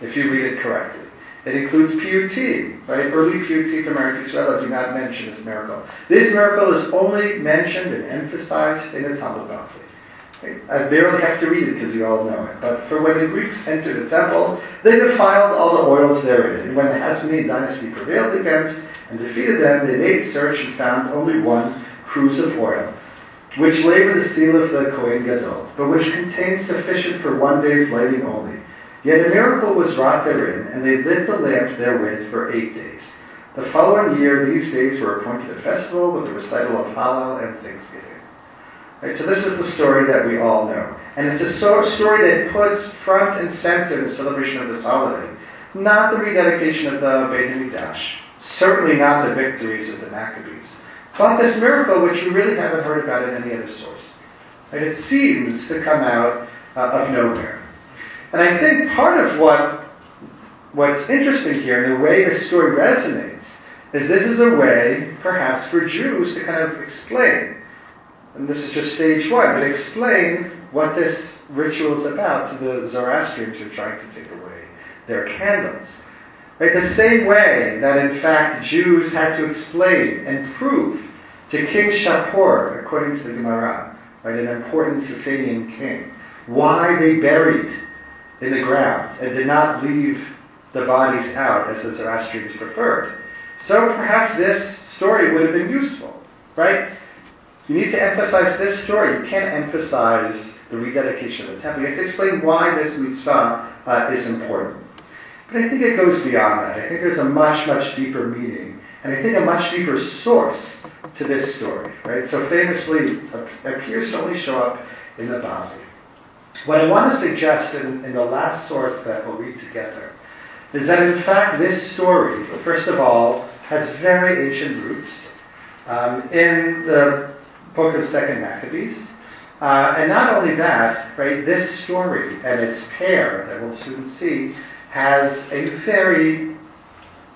if you read it correctly. It includes piyutim, right? Early piyutim from Eretz Yisrael do not mention this miracle. This miracle is only mentioned and emphasized in the Talmud Bavli. Uh, I barely have to read it because you all know it. But for when the Greeks entered the temple, they defiled all the oils therein. And when the Hasmonean dynasty prevailed against and defeated them, they made search and found only one cruse of oil, which lay with the seal of the Kohen Gadol, but which contained sufficient for one day's lighting only. Yet a miracle was wrought therein, and they lit the lamp therewith for eight days. The following year, these days were appointed a festival with the recital of Hallel and Thanksgiving. Right, so this is the story that we all know. And it's a so- story that puts front and center the celebration of this holiday. Not the rededication of the Beit HaMikdash. Certainly not the victories of the Maccabees. But this miracle, which we really haven't heard about in any other source. Right, it seems to come out uh, of nowhere. And I think part of what what's interesting here, and the way this story resonates, is this is a way, perhaps, for Jews to kind of explain and this is just stage one, but explain what this ritual is about to the Zoroastrians who are trying to take away their candles. Right? The same way that in fact Jews had to explain and prove to King Shapur, according to the Gemara, right, an important Sasanian king, why they buried in the ground and did not leave the bodies out as the Zoroastrians preferred. So perhaps this story would have been useful, right? You need to emphasize this story. You can't emphasize the rededication of the temple. You have to explain why this mitzvah uh, is important. But I think it goes beyond that. I think there's a much, much deeper meaning, and I think a much deeper source to this story. Right? So famously, appears to only show up in the Bavli. What I want to suggest in, in the last source that we'll read together is that in fact this story, first of all, has very ancient roots. Um, in the book of Second Maccabees. Uh, and not only that, right, this story and its pair that we'll soon see has a very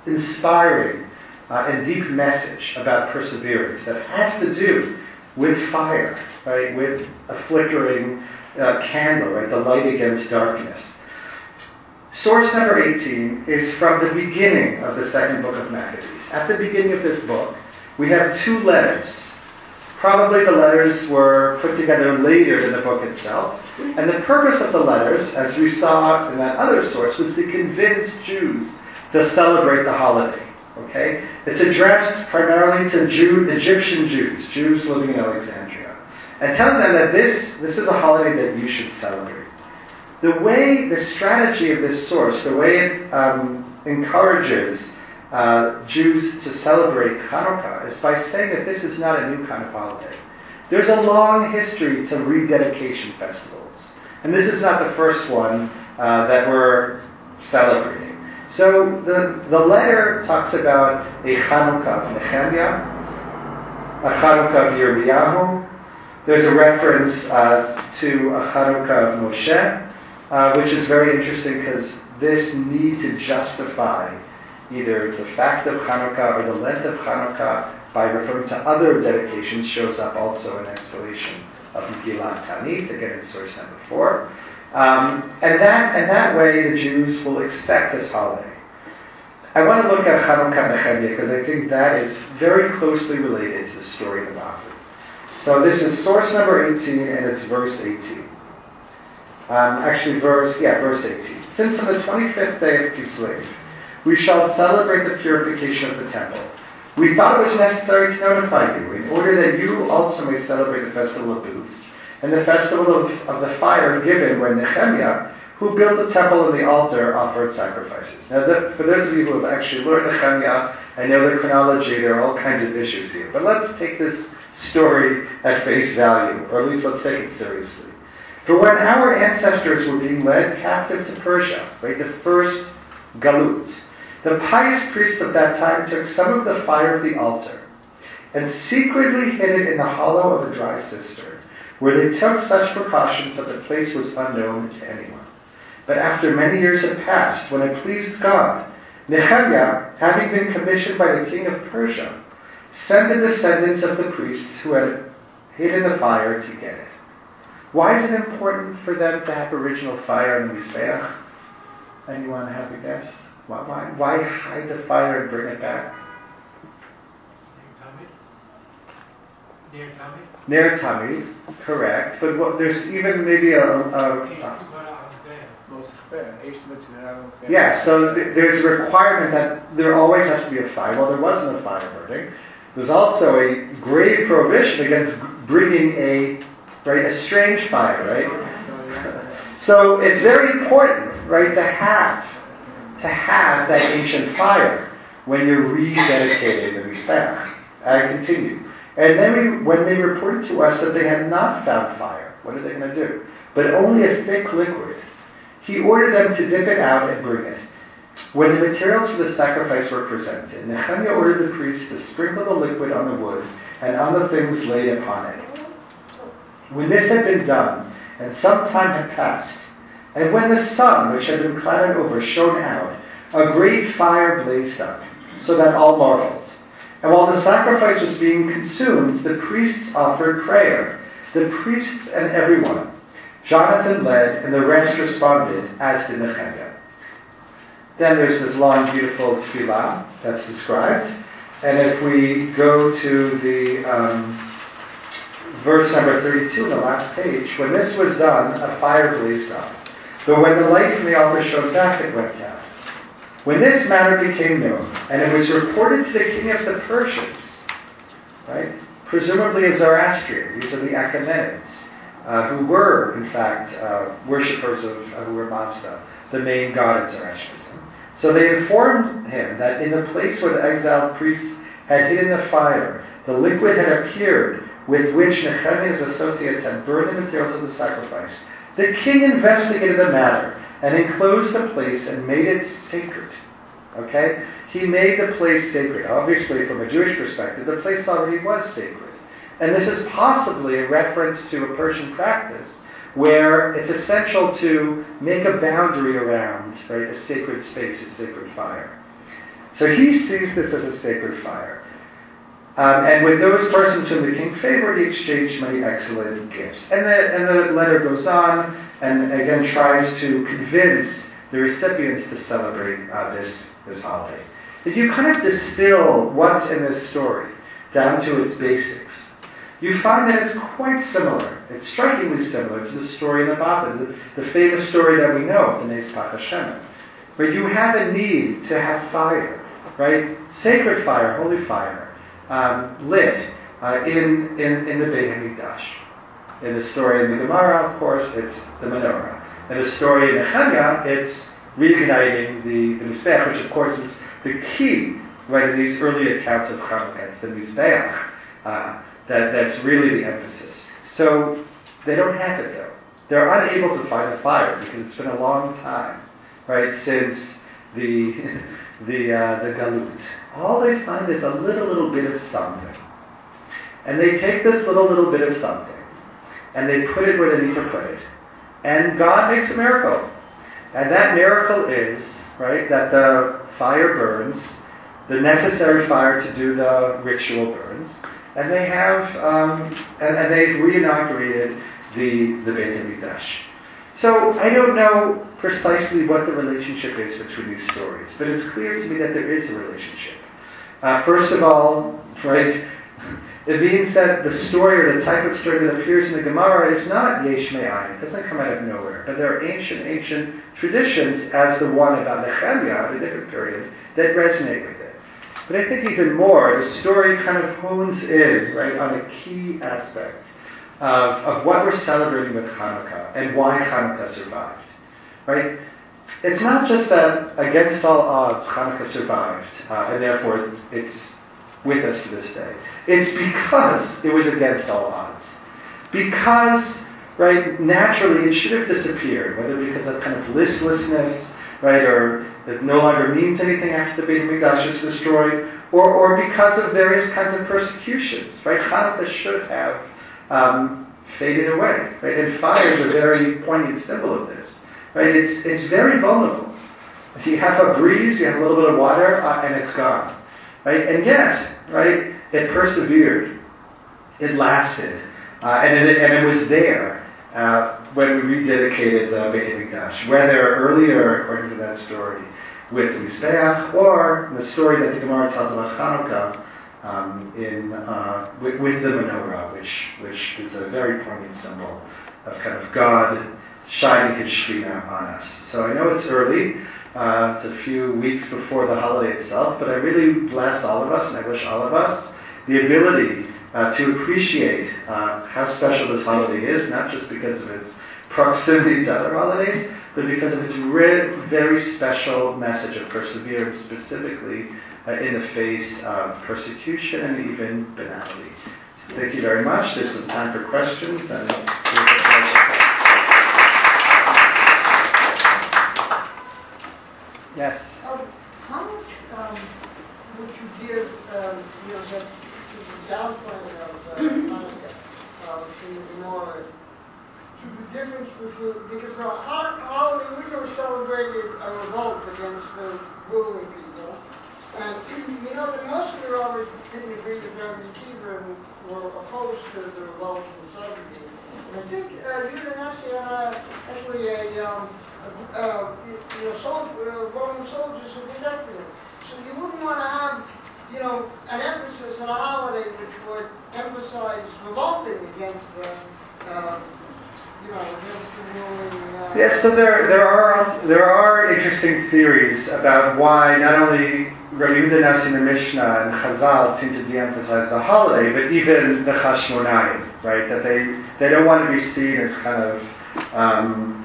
inspiring uh, and deep message about perseverance that has to do with fire, right? With a flickering uh, candle, right? The light against darkness. Source number 18 is from the beginning of the second book of Maccabees. At the beginning of this book, we have two letters. Probably the letters were put together later than the book itself. And the purpose of the letters, as we saw in that other source, was to convince Jews to celebrate the holiday. Okay? It's addressed primarily to Jew, Egyptian Jews, Jews living in Alexandria, and telling them that this, this is a holiday that you should celebrate. The way, the strategy of this source, the way it um, encourages uh, Jews to celebrate Hanukkah is by saying that this is not a new kind of holiday. There's a long history to rededication festivals. And this is not the first one uh, that we're celebrating. So the, the letter talks about a Hanukkah of Nehemiah, a Hanukkah of Yirmiyahu. There's a reference uh, to a Hanukkah of Moshe, uh, which is very interesting because this need to justify either the fact of Hanukkah or the length of Hanukkah by referring to other dedications shows up also in explanation of Megillat Ta'anit, again in source number four. Um, and that and that way the Jews will accept this holiday. I want to look at Hanukkah Nehemiah because I think that is very closely related to the story of Bavli. So this is source number 18 and it's verse 18. Um, actually, verse yeah, verse 18. Since on the 25th day of Kislev, we shall celebrate the purification of the temple. We thought it was necessary to notify you in order that you also may celebrate the festival of booths and the festival of, of the fire given when Nehemiah, who built the temple and the altar, offered sacrifices. Now, the, for those of you who have actually learned Nehemiah and know the chronology, there are all kinds of issues here. But let's take this story at face value, or at least let's take it seriously. For when our ancestors were being led captive to Persia, right, the first galut, the pious priests of that time took some of the fire of the altar and secretly hid it in the hollow of a dry cistern, where they took such precautions that the place was unknown to anyone. But after many years had passed, when it pleased God, Nehemiah, having been commissioned by the king of Persia, sent the descendants of the priests who had hidden the fire to get it. Why is it important for them to have original fire in Mizbeach? Anyone have a guess? Why, why, why hide the fire and bring it back? Ner Tamid, correct. But what, there's even maybe a, a, a yeah, so th- there's a requirement that there always has to be a fire. Well, there wasn't a fire burning. There's also a grave prohibition against bringing a right a strange fire, right? so it's very important, right, to have to have that ancient fire when you're rededicating the Mizbeach. I continue. And then we, when they reported to us that they had not found fire, what are they going to do? But only a thick liquid. He ordered them to dip it out and bring it. When the materials for the sacrifice were presented, Nehemiah ordered the priests to sprinkle the liquid on the wood and on the things laid upon it. When this had been done, and some time had passed, and when the sun, which had been clouded over, shone out, a great fire blazed up, so that all marveled. And while the sacrifice was being consumed, the priests offered prayer. The priests and everyone. Jonathan led, and the rest responded, as did Nehemiah. Then there's this long, beautiful tefillah that's described. And if we go to the um, verse number 32 on the last page, when this was done, a fire blazed up. But when the light from the altar shone back, it went down. When this matter became known, and it was reported to the king of the Persians, right, presumably a Zoroastrian, these are the Achaemenids, uh, who were, in fact, uh, worshippers of, Ahura Mazda, the main god in Zoroastrianism. So they informed him that in the place where the exiled priests had hidden the fire, the liquid had appeared with which Nehemiah's associates had burned the materials of the sacrifice. The king investigated the matter and enclosed the place and made it sacred. Okay? He made the place sacred. Obviously, from a Jewish perspective, the place already was sacred. And this is possibly a reference to a Persian practice where it's essential to make a boundary around right, a sacred space, a sacred fire. So he sees this as a sacred fire. Um, and with those persons whom the king favored, he exchanged many excellent gifts. And the, and the letter goes on and again tries to convince the recipients to celebrate uh, this, this holiday. If you kind of distill what's in this story down to its basics, you find that it's quite similar. It's strikingly similar to the story in the Bavli, the, the famous story that we know, the Nes Hashem, where you have a need to have fire, right? Sacred fire, holy fire, um, lit uh, in, in, in the Beit HaMikdash. In the story in the Gemara, of course, it's the menorah. In the story in the Nehemiah, it's reigniting the, the Mizbeach, which of course is the key, right, in these early accounts of Hanukkah. It's the Mizbeach uh, that, that's really the emphasis. So they don't have it though. They're unable to find a fire because it's been a long time, right, since the the uh, the galut. All they find is a little little bit of something, and they take this little little bit of something, and they put it where they need to put it, and God makes a miracle, and that miracle is right that the fire burns, the necessary fire to do the ritual burns, and they have um, and, and they've reinaugurated the the Beit Hamikdash. So I don't know precisely what the relationship is between these stories, but it's clear to me that there is a relationship. Uh, first of all, right, it means that the story or the type of story that appears in the Gemara is not yesh. It doesn't come out of nowhere. But there are ancient, ancient traditions, as the one about Nehemiah at a different period, that resonate with it. But I think even more, the story kind of hones in, right, on a key aspect of, of what we're celebrating with Hanukkah and why Hanukkah survived. Right? It's not just that against all odds Hanukkah survived, uh, and therefore it's, it's with us to this day. It's because it was against all odds. Because, right, naturally it should have disappeared, whether because of kind of listlessness, right, or it no longer means anything after the Beit HaMikdash is destroyed, or, or because of various kinds of persecutions, right? Hanukkah should have um, faded away, right? And fire is a very poignant symbol of this, right? It's, it's very vulnerable. If you have a breeze, you have a little bit of water, uh, and it's gone, right? And yet, right, it persevered, it lasted, uh, and, it, and it was there uh, when we rededicated the Beit HaMikdash, whether earlier, according to that story, with the or the story that the Gemara tells about Hanukkah um, in, uh, with, with, the menorah, which, which is a very poignant symbol of kind of God shining His Shekhinah on us. So I know it's early. Uh, it's a few weeks before the holiday itself, but I really bless all of us, and I wish all of us the ability uh, to appreciate uh, how special this holiday is, not just because of its proximity to other holidays, but because of its very special message of perseverance, specifically uh, in the face of persecution and even banality. So thank you very much. There's some time for questions, and Yes. Um, how much um, would you give, um, you know, the, the of uh, Gemara to the difference between, because the holiday window celebrated a revolt against the ruling people, and you know that most of the rabbis didn't agree that Rabbi Kiva were opposed to the revolt in the 70s. And I think uh, Yudah Nasiana actually a um, uh, you know, soldier, uh, Roman soldiers who protected him. So you wouldn't want to have, you know, an emphasis on a holiday which would emphasize revolting against the, uh, yes, so there there are there are interesting theories about why not only Rabbi Yehuda the Mishnah and Chazal seem to de-emphasize the holiday, but even the Chashmonayim, right? That they they don't want to be seen as kind of um,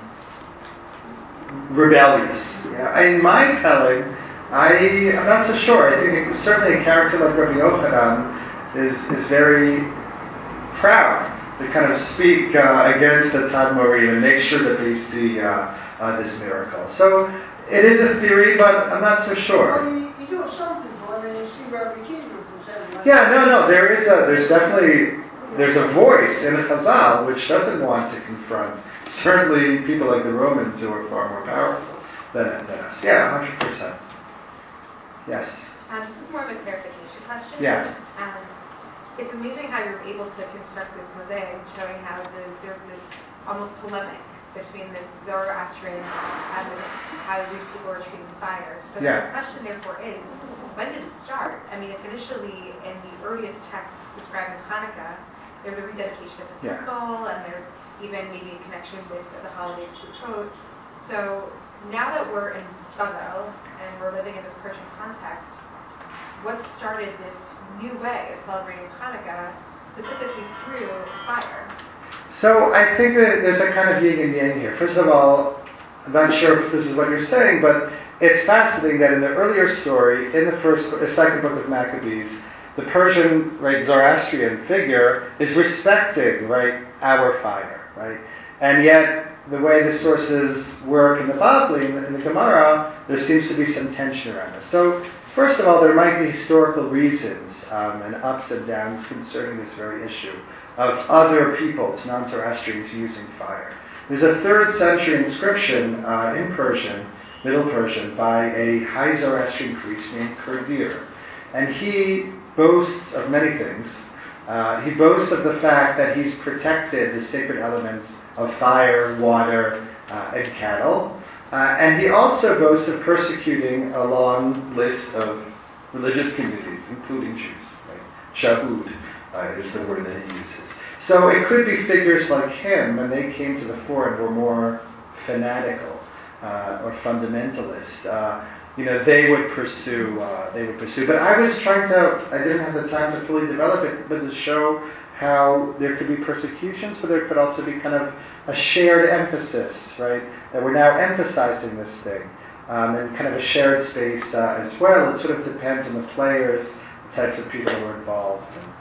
rebellious. You in my telling, I am not so sure. I think certainly a character like Rabbi Yochanan is is very proud to kind of speak uh, against the Tadmorim and make sure that they see uh, uh, this miracle. So it is a theory, but I'm not so sure. I mean, you do have some people. I mean, you see Rabbi Kiva who says. Like, Yeah, no, no. There is a there's definitely there's a voice in Chazal which doesn't want to confront certainly people like the Romans who are far more powerful than, than us. Yeah, hundred percent. Yes. Um, this is more of a clarification question. Yeah. Um, it's amazing how you're able to construct this mosaic showing how the, there's this almost polemic between the Zoroastrian and the, how these people are treating fire. So Yeah. the question therefore is, when did it start? I mean, if initially in the earliest texts describing Hanukkah, there's a rededication of the Yeah. temple, and there's even maybe a connection with the holidays Sukkot. So now that we're in Bavel and we're living in this Persian context, what started this new way of celebrating Hanukkah specifically through fire? So I think that there's a kind of yin and yang here. First of all, I'm not sure if this is what you're saying, but it's fascinating that in the earlier story, in the first, the second book of Maccabees, the Persian, right, Zoroastrian figure is respecting, right, our fire, right, and yet the way the sources work in the Bavli, in the, in the Gemara, there seems to be some tension around this. So first of all, there might be historical reasons um, and ups and downs concerning this very issue of other peoples, non-Zoroastrians, using fire. There's a third century inscription uh, in Persian, Middle Persian, by a high Zoroastrian priest named Kurdir. And he boasts of many things. Uh, he boasts of the fact that he's protected the sacred elements of fire, water, uh, and cattle. Uh, and he also boasts of persecuting a long list of religious communities, including Jews. Right? Yahud uh, is the word that he uses. So it could be figures like him, when they came to the fore and were more fanatical uh, or fundamentalist. Uh, you know, they would pursue. Uh, they would pursue. But I was trying to. I didn't have the time to fully develop it, but to show how there could be persecutions, but there could also be kind of a shared emphasis, right? That we're now emphasizing this thing, um, and kind of a shared space uh, as well. It sort of depends on the players, the types of people who are involved.